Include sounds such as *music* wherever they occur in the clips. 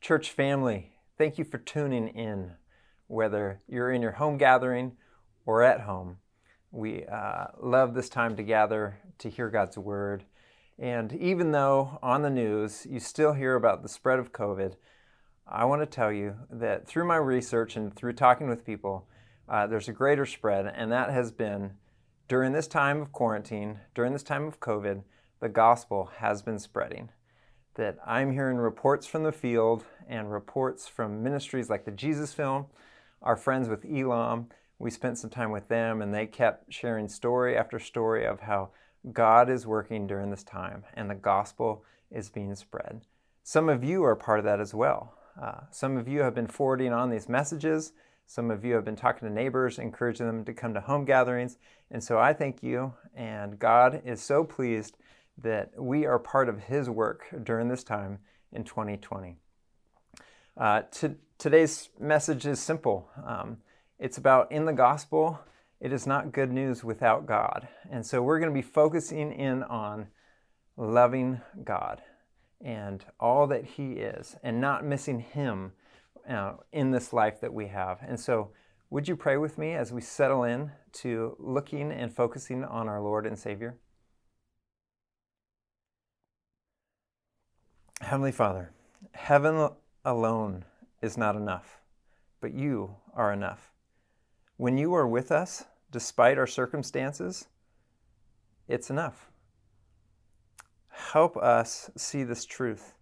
Church family, thank you for tuning in, whether you're in your home gathering or at home. We uh, love this time to gather to hear God's word. And even though on the news you still hear about the spread of COVID, I want to tell you that through my research and through talking with people, uh, there's a greater spread, and that has been during this time of quarantine, during this time of COVID, the gospel has been spreading. That I'm hearing reports from the field and reports from ministries like the Jesus Film, our friends with Elam. We spent some time with them, and they kept sharing story after story of how God is working during this time and the gospel is being spread. Some of you are part of that as well. Uh, some of you have been forwarding on these messages. Some of you have been talking to neighbors, encouraging them to come to home gatherings. And so I thank you, and God is so pleased that we are part of His work during this time in 2020. Uh, to, today's message is simple um, it's about in the gospel, it is not good news without God. And so we're going to be focusing in on loving God and all that He is and not missing Him uh, in this life that we have. And so, would you pray with me as we settle in to looking and focusing on our Lord and Savior? Heavenly Father, heaven alone is not enough, but you are enough. When you are with us, despite our circumstances, it's enough. Help us see this truth.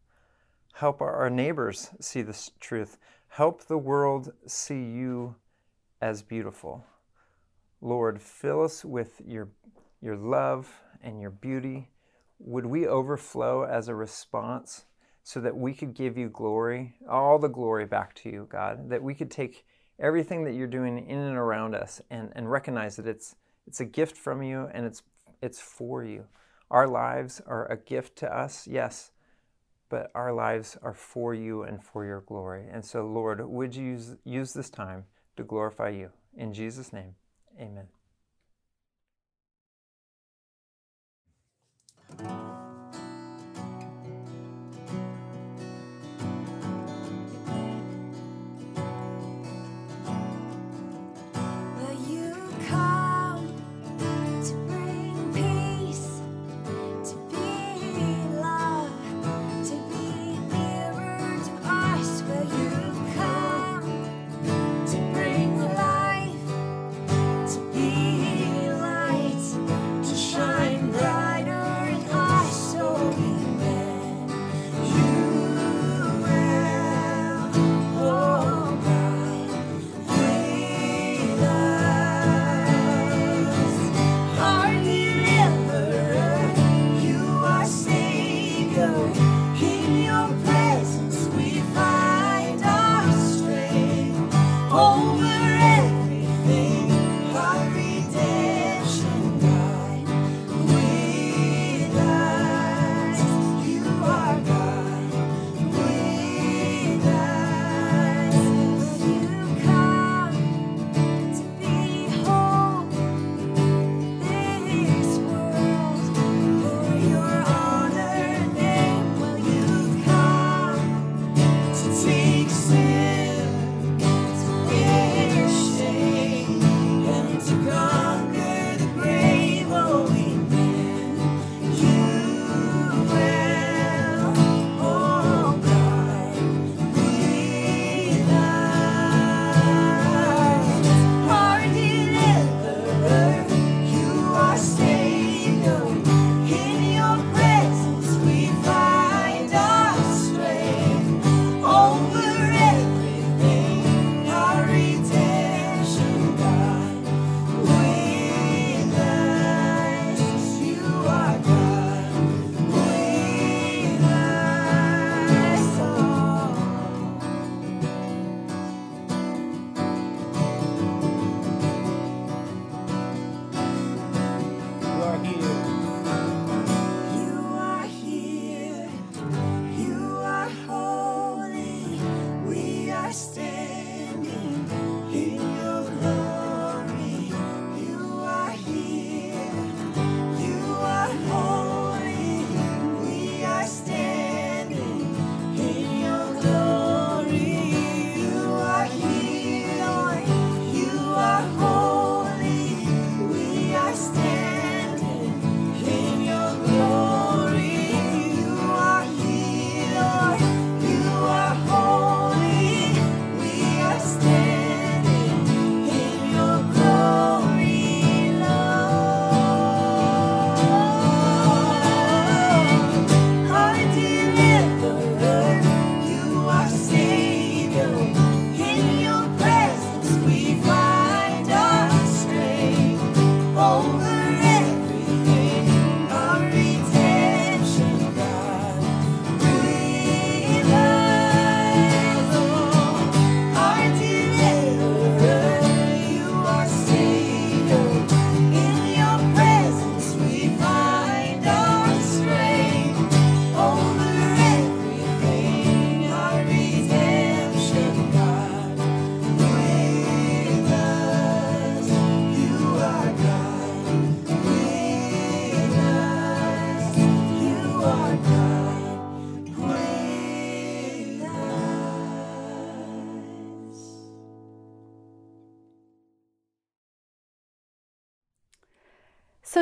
Help our neighbors see this truth. Help the world see you as beautiful. Lord, fill us with your, your love and your beauty. Would we overflow as a response so that we could give you glory, all the glory back to you, God, that we could take everything that you're doing in and around us and, and recognize that it's, it's a gift from you and it's, it's for you. Our lives are a gift to us, yes, but our lives are for you and for your glory. And so, Lord, would you use, use this time to glorify you? In Jesus' name, amen. So honra.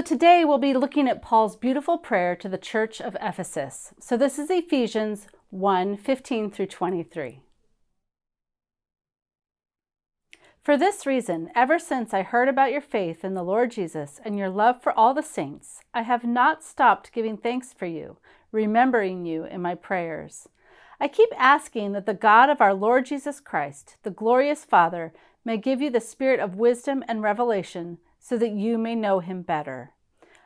Today we'll be looking at Paul's beautiful prayer to the church of Ephesus. So this is Ephesians 1 15 through 23. For this reason, ever since I heard about your faith in the Lord Jesus and your love for all the saints, I have not stopped giving thanks for you, remembering you in my prayers. I keep asking that the God of our Lord Jesus Christ, the glorious Father, may give you the spirit of wisdom and revelation so that you may know him better.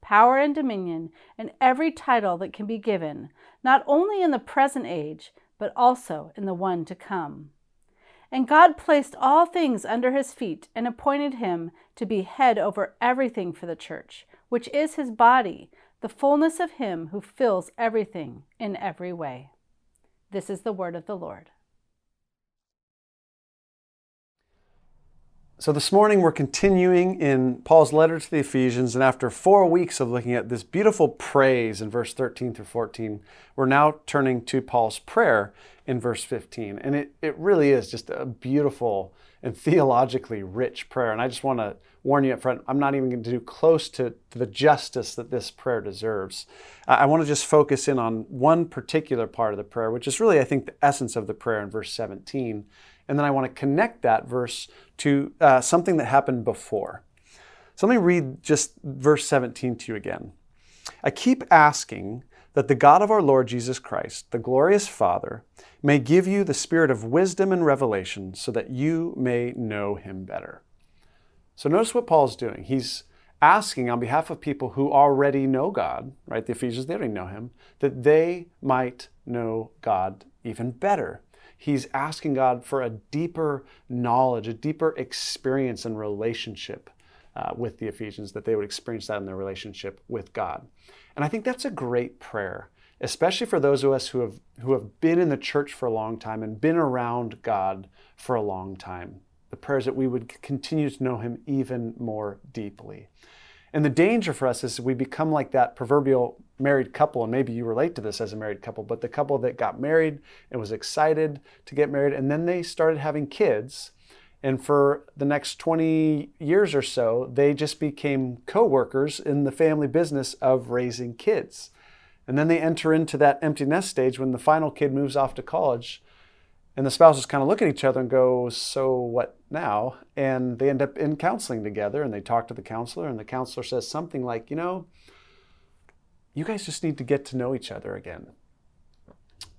power and dominion, and every title that can be given, not only in the present age, but also in the one to come. And God placed all things under his feet and appointed him to be head over everything for the church, which is his body, the fullness of him who fills everything in every way. This is the word of the Lord. So, this morning we're continuing in Paul's letter to the Ephesians, and after four weeks of looking at this beautiful praise in verse 13 through 14, we're now turning to Paul's prayer in verse 15. And it, it really is just a beautiful and theologically rich prayer. And I just want to warn you up front, I'm not even going to do close to, to the justice that this prayer deserves. I want to just focus in on one particular part of the prayer, which is really, I think, the essence of the prayer in verse 17 and then I want to connect that verse to uh, something that happened before. So let me read just verse 17 to you again. I keep asking that the God of our Lord Jesus Christ, the glorious Father, may give you the spirit of wisdom and revelation so that you may know him better. So notice what Paul's doing. He's asking on behalf of people who already know God, right? The Ephesians, they already know him, that they might know God even better he's asking God for a deeper knowledge, a deeper experience and relationship uh, with the Ephesians, that they would experience that in their relationship with God. And I think that's a great prayer, especially for those of us who have, who have been in the church for a long time and been around God for a long time. The prayers that we would continue to know Him even more deeply. And the danger for us is we become like that proverbial married couple, and maybe you relate to this as a married couple, but the couple that got married and was excited to get married, and then they started having kids. And for the next 20 years or so, they just became co workers in the family business of raising kids. And then they enter into that empty nest stage when the final kid moves off to college and the spouses kind of look at each other and go, So what now? And they end up in counseling together and they talk to the counselor, and the counselor says something like, You know, you guys just need to get to know each other again.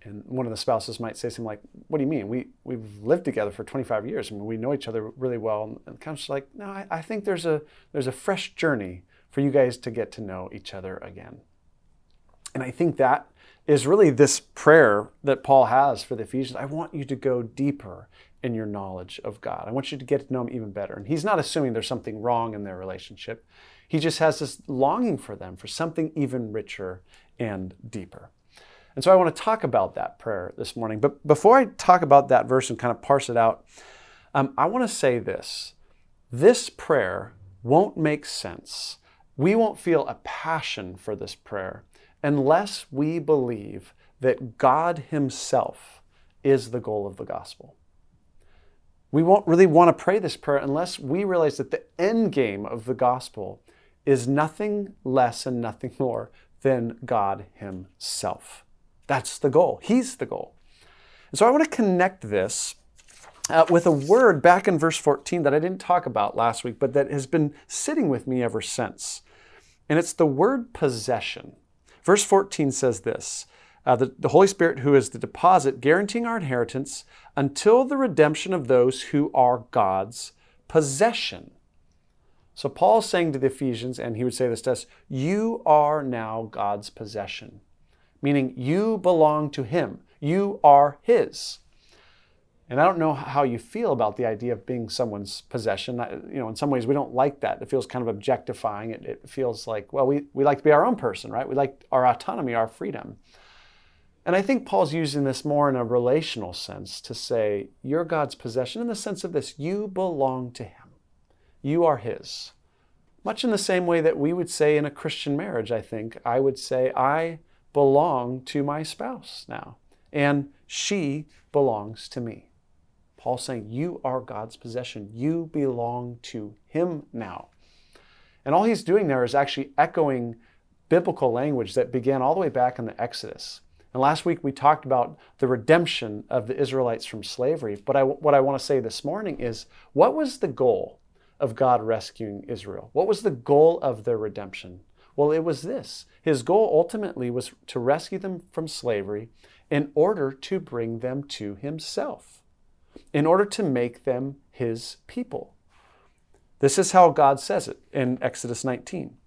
And one of the spouses might say something like, What do you mean? We, we've lived together for 25 years and we know each other really well. And the counselor's like, No, I, I think there's a, there's a fresh journey for you guys to get to know each other again. And I think that is really this prayer that Paul has for the Ephesians. I want you to go deeper in your knowledge of God. I want you to get to know Him even better. And he's not assuming there's something wrong in their relationship. He just has this longing for them, for something even richer and deeper. And so I want to talk about that prayer this morning. But before I talk about that verse and kind of parse it out, um, I want to say this this prayer won't make sense. We won't feel a passion for this prayer unless we believe that God Himself is the goal of the gospel. We won't really want to pray this prayer unless we realize that the end game of the gospel is nothing less and nothing more than God Himself. That's the goal. He's the goal. And so I want to connect this uh, with a word back in verse 14 that I didn't talk about last week, but that has been sitting with me ever since. And it's the word possession. Verse 14 says this uh, the, the Holy Spirit, who is the deposit guaranteeing our inheritance until the redemption of those who are God's possession. So Paul's saying to the Ephesians, and he would say this to us, you are now God's possession, meaning you belong to him. You are his. And I don't know how you feel about the idea of being someone's possession. You know, in some ways, we don't like that. It feels kind of objectifying. It, it feels like, well, we, we like to be our own person, right? We like our autonomy, our freedom. And I think Paul's using this more in a relational sense to say, you're God's possession in the sense of this you belong to Him, you are His. Much in the same way that we would say in a Christian marriage, I think, I would say, I belong to my spouse now, and she belongs to me. Paul's saying, You are God's possession. You belong to Him now. And all he's doing there is actually echoing biblical language that began all the way back in the Exodus. And last week we talked about the redemption of the Israelites from slavery. But I, what I want to say this morning is what was the goal of God rescuing Israel? What was the goal of their redemption? Well, it was this His goal ultimately was to rescue them from slavery in order to bring them to Himself, in order to make them His people. This is how God says it in Exodus 19.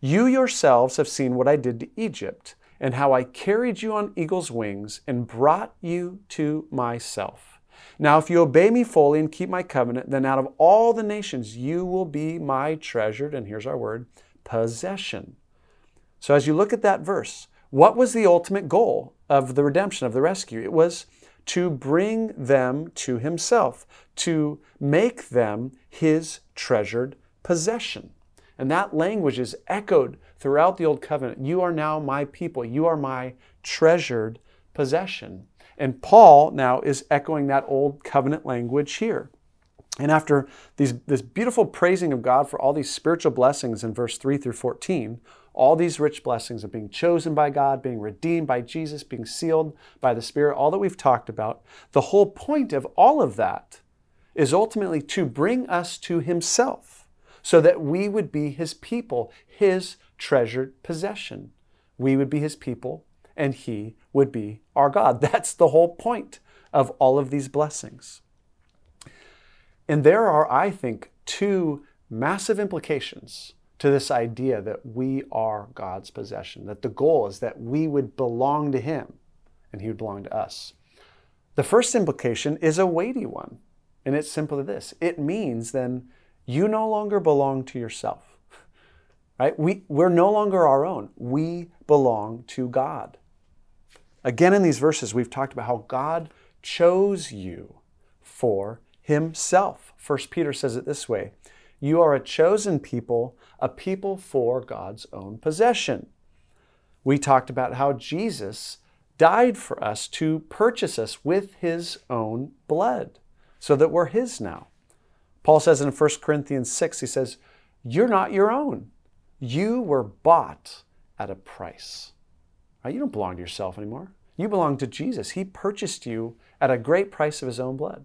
You yourselves have seen what I did to Egypt and how I carried you on eagle's wings and brought you to myself. Now, if you obey me fully and keep my covenant, then out of all the nations you will be my treasured, and here's our word, possession. So, as you look at that verse, what was the ultimate goal of the redemption, of the rescue? It was to bring them to himself, to make them his treasured possession. And that language is echoed throughout the Old Covenant. You are now my people. You are my treasured possession. And Paul now is echoing that Old Covenant language here. And after these, this beautiful praising of God for all these spiritual blessings in verse 3 through 14, all these rich blessings of being chosen by God, being redeemed by Jesus, being sealed by the Spirit, all that we've talked about, the whole point of all of that is ultimately to bring us to Himself so that we would be his people, his treasured possession. We would be his people, and he would be our God. *laughs* That's the whole point of all of these blessings. And there are, I think, two massive implications to this idea that we are God's possession, that the goal is that we would belong to him and he would belong to us. The first implication is a weighty one, and it's simply this it means then you no longer belong to yourself. Right? We, we're no longer our own. We belong to God. Again, in these verses, we've talked about how God chose you for himself. First Peter says it this way You are a chosen people, a people for God's own possession. We talked about how Jesus died for us to purchase us with his own blood so that we're his now. Paul says in 1 Corinthians 6, he says, You're not your own. You were bought at a price. Right? You don't belong to yourself anymore. You belong to Jesus. He purchased you at a great price of his own blood.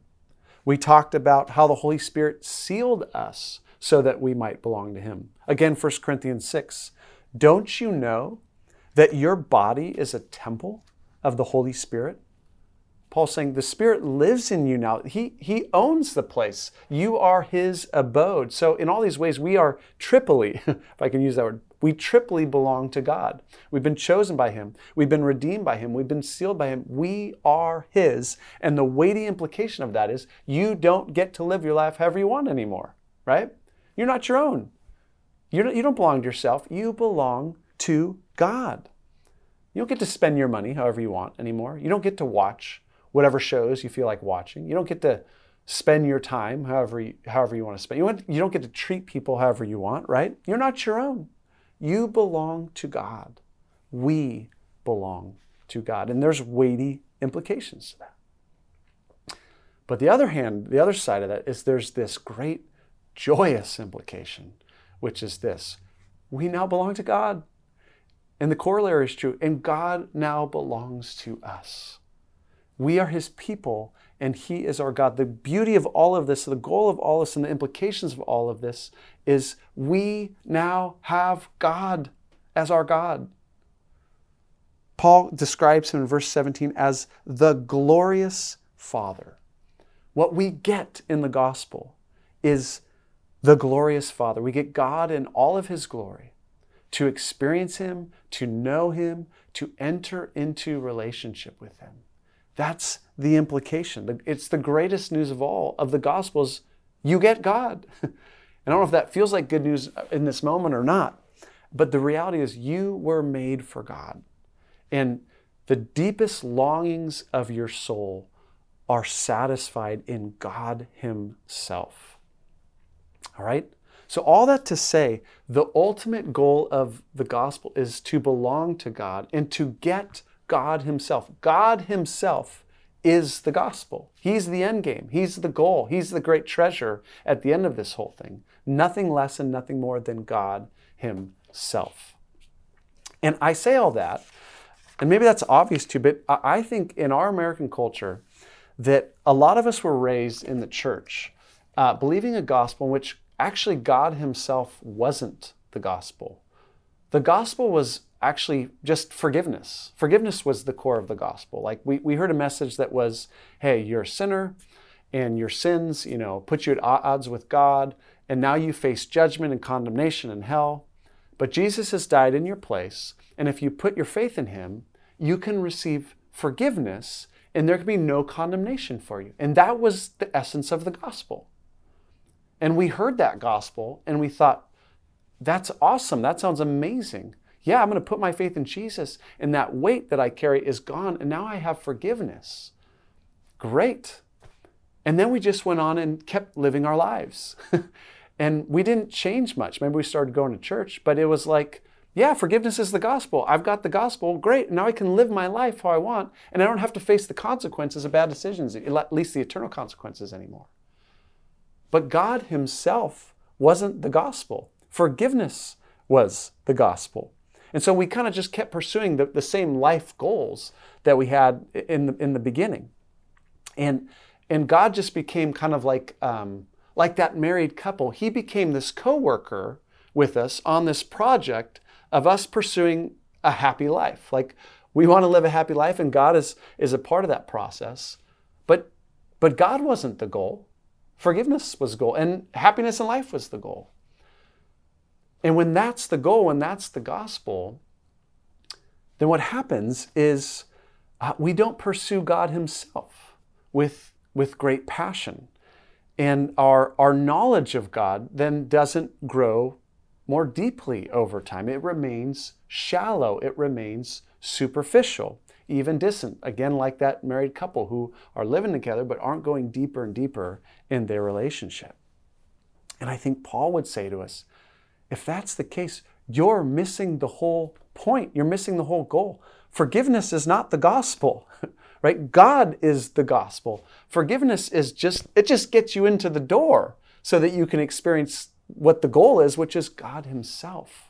We talked about how the Holy Spirit sealed us so that we might belong to him. Again, 1 Corinthians 6. Don't you know that your body is a temple of the Holy Spirit Paul's saying the Spirit lives in you now. He, he owns the place. You are His abode. So, in all these ways, we are triply, *laughs* if I can use that word, we triply belong to God. We've been chosen by Him. We've been redeemed by Him. We've been sealed by Him. We are His. And the weighty implication of that is you don't get to live your life however you want anymore, right? You're not your own. You don't, you don't belong to yourself. You belong to God. You don't get to spend your money however you want anymore. You don't get to watch whatever shows you feel like watching. You don't get to spend your time however you, however you want to spend. You, want, you don't get to treat people however you want, right? You're not your own. You belong to God. We belong to God. And there's weighty implications to that. But the other hand, the other side of that is there's this great joyous implication, which is this we now belong to God. And the corollary is true, and God now belongs to us. We are his people and he is our God. The beauty of all of this, the goal of all this, and the implications of all of this is we now have God as our God. Paul describes him in verse 17 as the glorious Father. What we get in the gospel is the glorious Father. We get God in all of his glory to experience him, to know him, to enter into relationship with him. That's the implication. It's the greatest news of all of the Gospels. You get God. *laughs* And I don't know if that feels like good news in this moment or not, but the reality is you were made for God. And the deepest longings of your soul are satisfied in God Himself. All right? So, all that to say, the ultimate goal of the gospel is to belong to God and to get God Himself. God Himself is the gospel. He's the end game. He's the goal. He's the great treasure at the end of this whole thing. Nothing less and nothing more than God Himself. And I say all that, and maybe that's obvious to you, but I think in our American culture that a lot of us were raised in the church uh, believing a gospel in which actually God Himself wasn't the gospel. The gospel was actually just forgiveness. Forgiveness was the core of the gospel. Like we, we heard a message that was, hey, you're a sinner and your sins, you know, put you at odds with God, and now you face judgment and condemnation in hell. But Jesus has died in your place, and if you put your faith in him, you can receive forgiveness and there can be no condemnation for you. And that was the essence of the gospel. And we heard that gospel and we thought, that's awesome. That sounds amazing. Yeah, I'm going to put my faith in Jesus, and that weight that I carry is gone, and now I have forgiveness. Great. And then we just went on and kept living our lives. *laughs* and we didn't change much. Maybe we started going to church, but it was like, yeah, forgiveness is the gospel. I've got the gospel. Great. Now I can live my life how I want, and I don't have to face the consequences of bad decisions, at least the eternal consequences anymore. But God Himself wasn't the gospel. Forgiveness was the gospel. And so we kind of just kept pursuing the, the same life goals that we had in the, in the beginning. And, and God just became kind of like, um, like that married couple. He became this co worker with us on this project of us pursuing a happy life. Like we want to live a happy life, and God is, is a part of that process. But, but God wasn't the goal. Forgiveness was the goal, and happiness in life was the goal. And when that's the goal, when that's the gospel, then what happens is uh, we don't pursue God Himself with, with great passion. And our, our knowledge of God then doesn't grow more deeply over time. It remains shallow, it remains superficial, even distant. Again, like that married couple who are living together but aren't going deeper and deeper in their relationship. And I think Paul would say to us if that's the case, you're missing the whole point, you're missing the whole goal. Forgiveness is not the gospel. *laughs* Right? God is the gospel. Forgiveness is just, it just gets you into the door so that you can experience what the goal is, which is God Himself.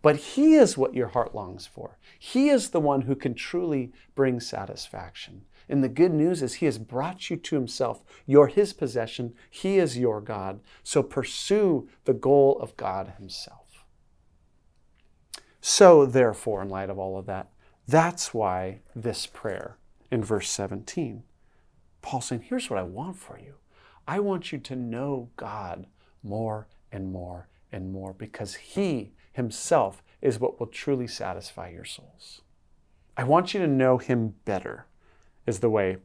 But He is what your heart longs for. He is the one who can truly bring satisfaction. And the good news is He has brought you to Himself. You're His possession. He is your God. So pursue the goal of God Himself. So, therefore, in light of all of that, that's why this prayer in verse 17, Paul's saying, Here's what I want for you. I want you to know God more and more and more because He Himself is what will truly satisfy your souls. I want you to know Him better, is the way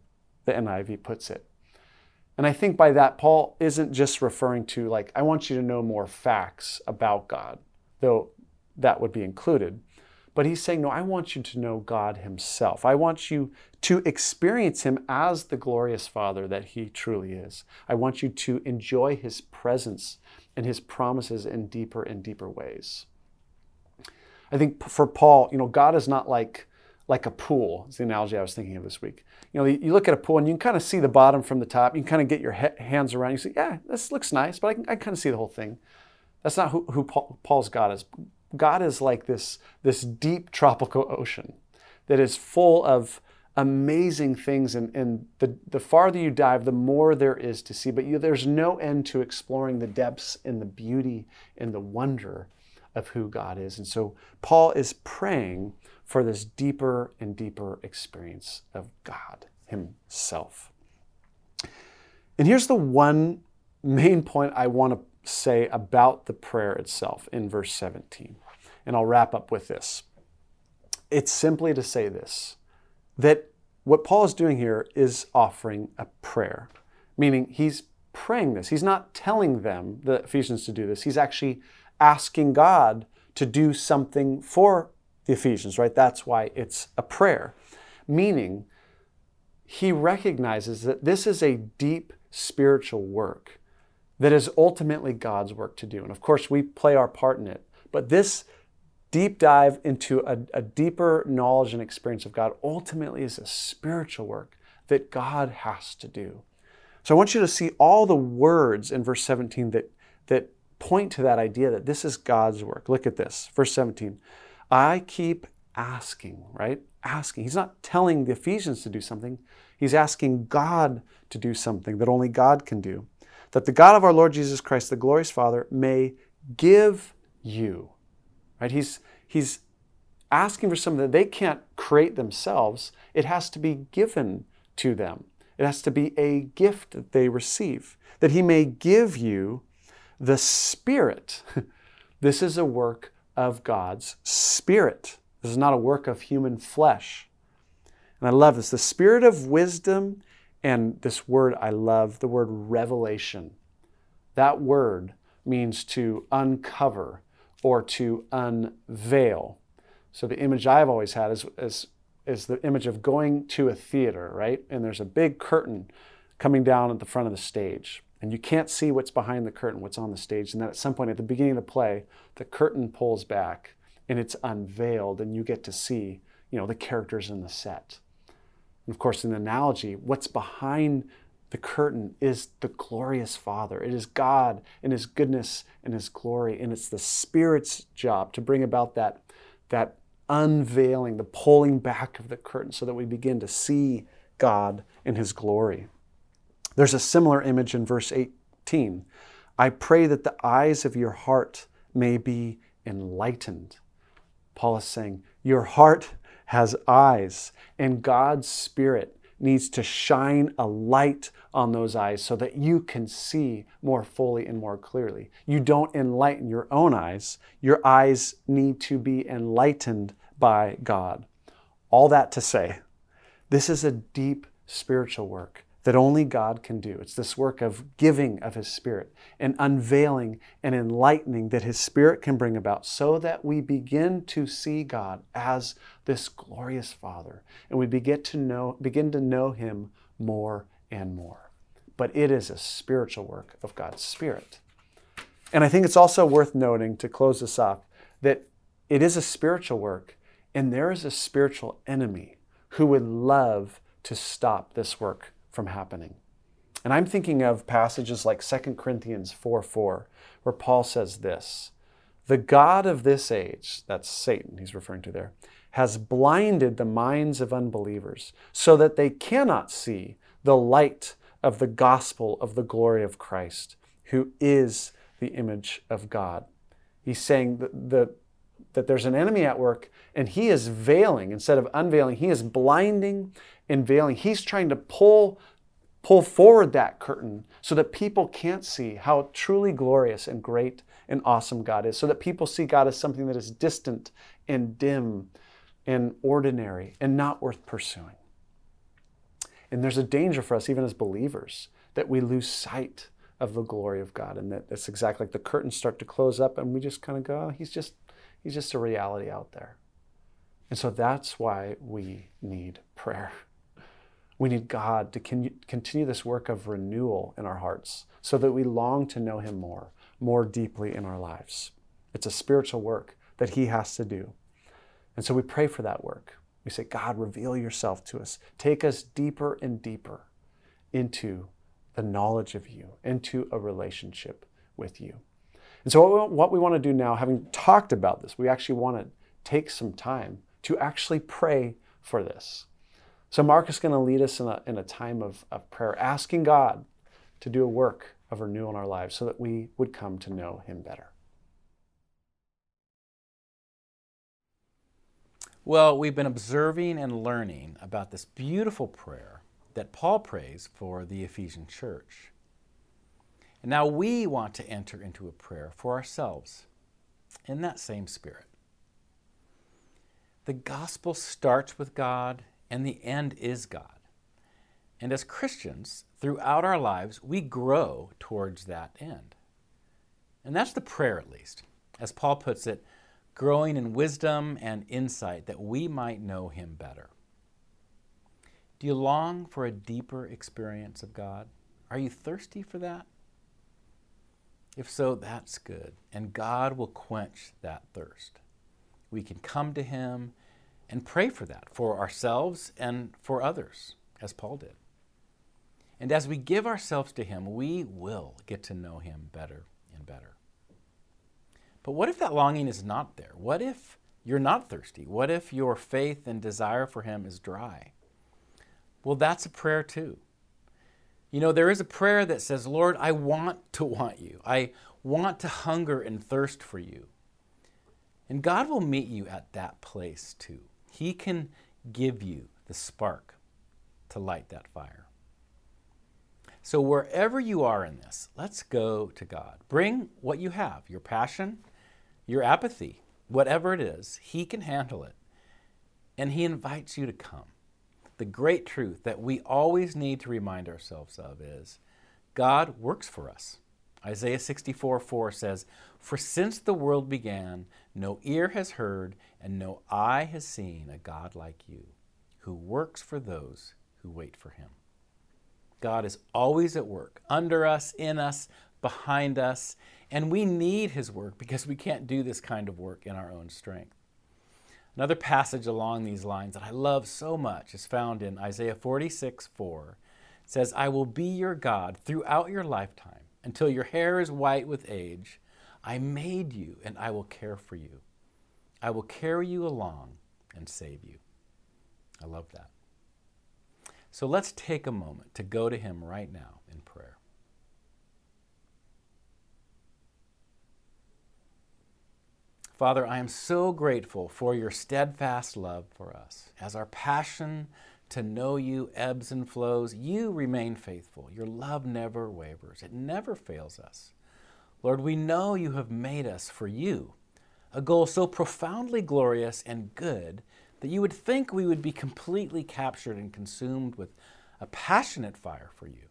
the NIV puts it. And I think by that, Paul isn't just referring to, like, I want you to know more facts about God, though that would be included. But he's saying, no, I want you to know God Himself. I want you to experience Him as the glorious Father that He truly is. I want you to enjoy His presence and his promises in deeper and deeper ways. I think for Paul, you know, God is not like like a pool. It's the analogy I was thinking of this week. You know, you look at a pool and you can kind of see the bottom from the top. You can kind of get your hands around. You say, yeah, this looks nice, but I can, I kind of see the whole thing. That's not who, who Paul, Paul's God is. God is like this, this deep tropical ocean that is full of amazing things. And, and the, the farther you dive, the more there is to see. But you, there's no end to exploring the depths and the beauty and the wonder of who God is. And so Paul is praying for this deeper and deeper experience of God Himself. And here's the one main point I want to say about the prayer itself in verse 17. And I'll wrap up with this. It's simply to say this that what Paul is doing here is offering a prayer, meaning he's praying this. He's not telling them, the Ephesians, to do this. He's actually asking God to do something for the Ephesians, right? That's why it's a prayer. Meaning, he recognizes that this is a deep spiritual work that is ultimately God's work to do. And of course, we play our part in it. But this deep dive into a, a, deeper knowledge and experience of God ultimately is a spiritual work that God has to do. So I want you to see all the words in verse 17 that, that point to that idea that this is God's work. Look at this, verse 17. I keep asking, right? Asking. He's not telling the Ephesians to do something, he's asking God to do something that only God can do. That the God of our Lord Jesus Christ, the glorious Father, may give you. Right? He's, he's asking for something that they can't create themselves. It has to be given to them. It has to be a gift that they receive. That He may give you the Spirit. *laughs* this is a work of God's Spirit. This is not a work of human flesh. And I love this the Spirit of wisdom and this word I love, the word revelation. That word means to uncover or to unveil. So the image I've always had is, is, is the image of going to a theater, right? And there's a big curtain coming down at the front of the stage and you can't see what's behind the curtain, what's on the stage. And then at some point at the beginning of the play, the curtain pulls back and it's unveiled, and you get to see, you know, the characters in the set. And of course, in the analogy, what's behind the curtain is the glorious Father. It is God and His goodness and His glory, and it's the Spirit's job to bring about that, that unveiling, the pulling back of the curtain, so that we begin to see God in His glory. There's a similar image in verse 18. I pray that the eyes of your heart may be enlightened. Paul is saying, Your heart has eyes, and God's Spirit needs to shine a light on those eyes so that you can see more fully and more clearly. You don't enlighten your own eyes, your eyes need to be enlightened by God. All that to say, this is a deep spiritual work that only God can do. It's this work of giving of His Spirit and unveiling and enlightening that His Spirit can bring about so that we begin to see God as this glorious Father and we begin to know, begin to know Him more and more. But it is a spiritual work of God's Spirit. And I think it's also worth noting to close this up that it is a spiritual work and there is a spiritual enemy who would love to stop this work from happening. And I'm thinking of passages like 2 Corinthians 4 4, where Paul says this The God of this age, that's Satan, he's referring to there, has blinded the minds of unbelievers so that they cannot see the light of the gospel of the glory of Christ, who is the image of God. He's saying that, that there's an enemy at work and he is veiling instead of unveiling, he is blinding and veiling. He's trying to pull pull forward that curtain so that people can't see how truly glorious and great and awesome God is, so that people see God as something that is distant and dim and ordinary and not worth pursuing. And there's a danger for us, even as believers, that we lose sight of the glory of God, and that it's exactly like the curtains start to close up, and we just kind of go, oh, "He's just, he's just a reality out there." And so that's why we need prayer. We need God to continue this work of renewal in our hearts so that we long to know Him more, more deeply in our lives. It's a spiritual work that He has to do. And so we pray for that work. We say, God, reveal yourself to us. Take us deeper and deeper into the knowledge of you, into a relationship with you. And so, what we want to do now, having talked about this, we actually want to take some time to actually pray for this. So Mark is going to lead us in a, in a time of, of prayer, asking God to do a work of renewal in our lives so that we would come to know Him better. Well, we've been observing and learning about this beautiful prayer that Paul prays for the Ephesian church. And now we want to enter into a prayer for ourselves in that same spirit. The gospel starts with God and the end is God. And as Christians, throughout our lives, we grow towards that end. And that's the prayer, at least. As Paul puts it, growing in wisdom and insight that we might know him better. Do you long for a deeper experience of God? Are you thirsty for that? If so, that's good. And God will quench that thirst. We can come to Him and pray for that, for ourselves and for others, as Paul did. And as we give ourselves to Him, we will get to know Him better and better. But what if that longing is not there? What if you're not thirsty? What if your faith and desire for Him is dry? Well, that's a prayer too. You know, there is a prayer that says, Lord, I want to want you. I want to hunger and thirst for you. And God will meet you at that place too. He can give you the spark to light that fire. So, wherever you are in this, let's go to God. Bring what you have your passion, your apathy, whatever it is, He can handle it. And He invites you to come. The great truth that we always need to remind ourselves of is God works for us. Isaiah 64 4 says, For since the world began, no ear has heard, and no eye has seen a God like you, who works for those who wait for him. God is always at work, under us, in us, behind us, and we need his work because we can't do this kind of work in our own strength. Another passage along these lines that I love so much is found in Isaiah 46 4. It says, I will be your God throughout your lifetime until your hair is white with age. I made you and I will care for you. I will carry you along and save you. I love that. So let's take a moment to go to Him right now in prayer. Father, I am so grateful for your steadfast love for us. As our passion to know you ebbs and flows, you remain faithful. Your love never wavers, it never fails us. Lord, we know you have made us for you, a goal so profoundly glorious and good that you would think we would be completely captured and consumed with a passionate fire for you.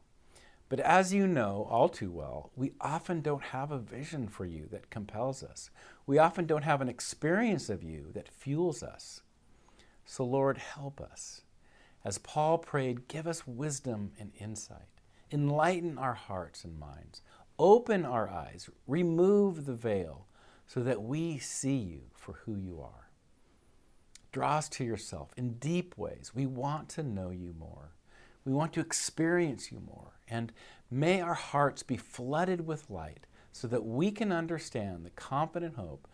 But as you know all too well, we often don't have a vision for you that compels us. We often don't have an experience of you that fuels us. So, Lord, help us. As Paul prayed, give us wisdom and insight. Enlighten our hearts and minds. Open our eyes. Remove the veil so that we see you for who you are. Draw us to yourself in deep ways. We want to know you more. We want to experience you more. And may our hearts be flooded with light so that we can understand the confident hope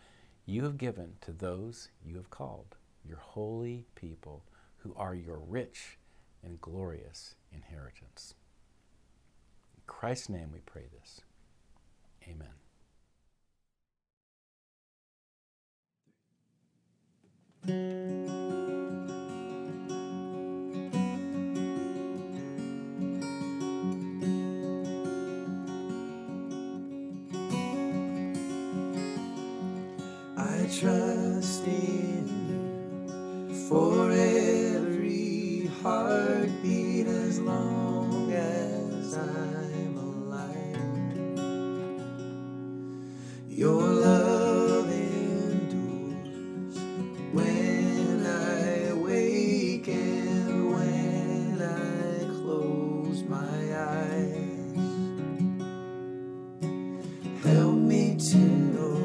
you have given to those you have called, your holy people who are your rich and glorious inheritance. In Christ's name we pray this. Amen. I trust in you for every heartbeat as long my eyes. Help me to know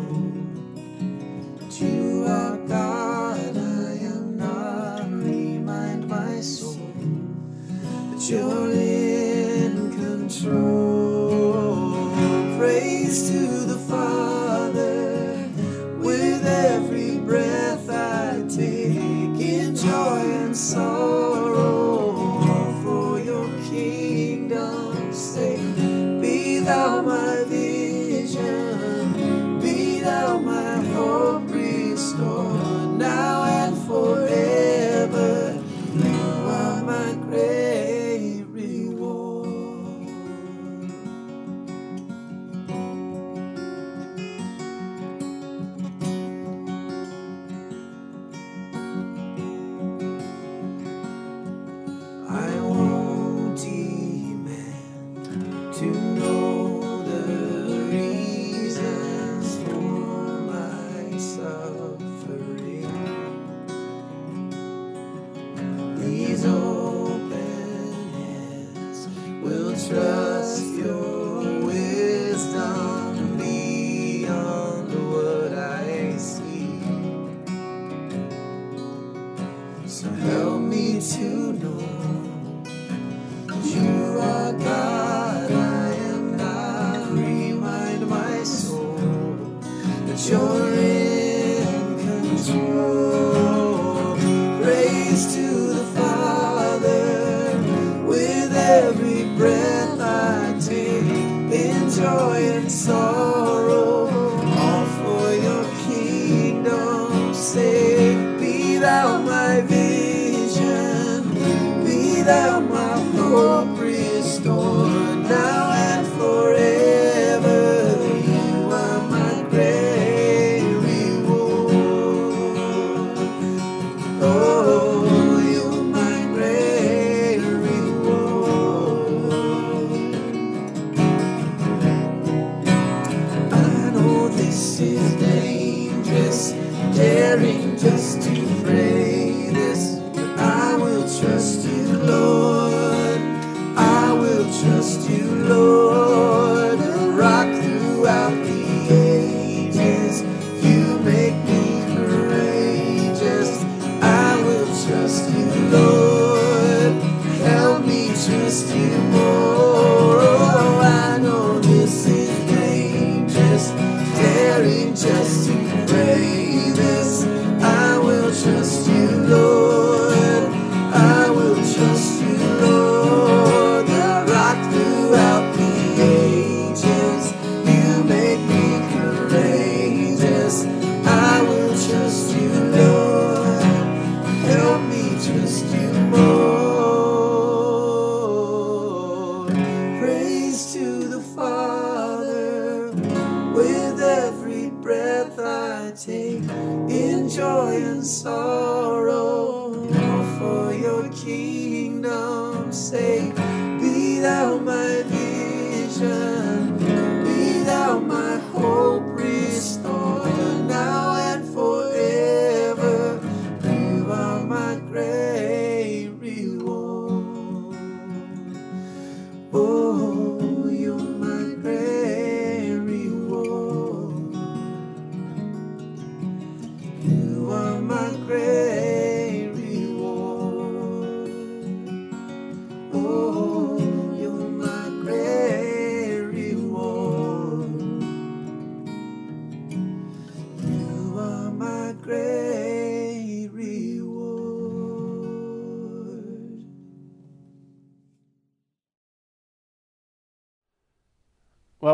that you are God, I am not. Remind my soul that you're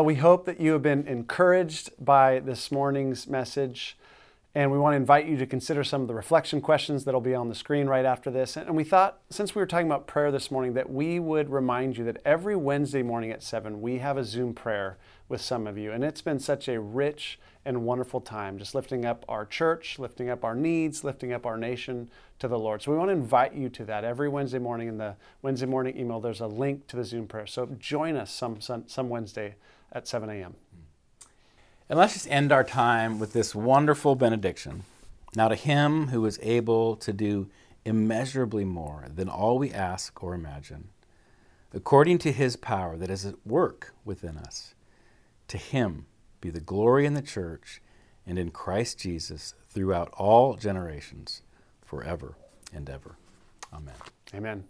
we hope that you have been encouraged by this morning's message. And we want to invite you to consider some of the reflection questions that'll be on the screen right after this. And we thought, since we were talking about prayer this morning, that we would remind you that every Wednesday morning at 7, we have a Zoom prayer with some of you. And it's been such a rich and wonderful time, just lifting up our church, lifting up our needs, lifting up our nation to the Lord. So we want to invite you to that every Wednesday morning. In the Wednesday morning email, there's a link to the Zoom prayer. So join us some, some, some Wednesday at 7 a.m. And let's just end our time with this wonderful benediction. Now, to him who is able to do immeasurably more than all we ask or imagine, according to his power that is at work within us, to him be the glory in the church and in Christ Jesus throughout all generations, forever and ever. Amen. Amen.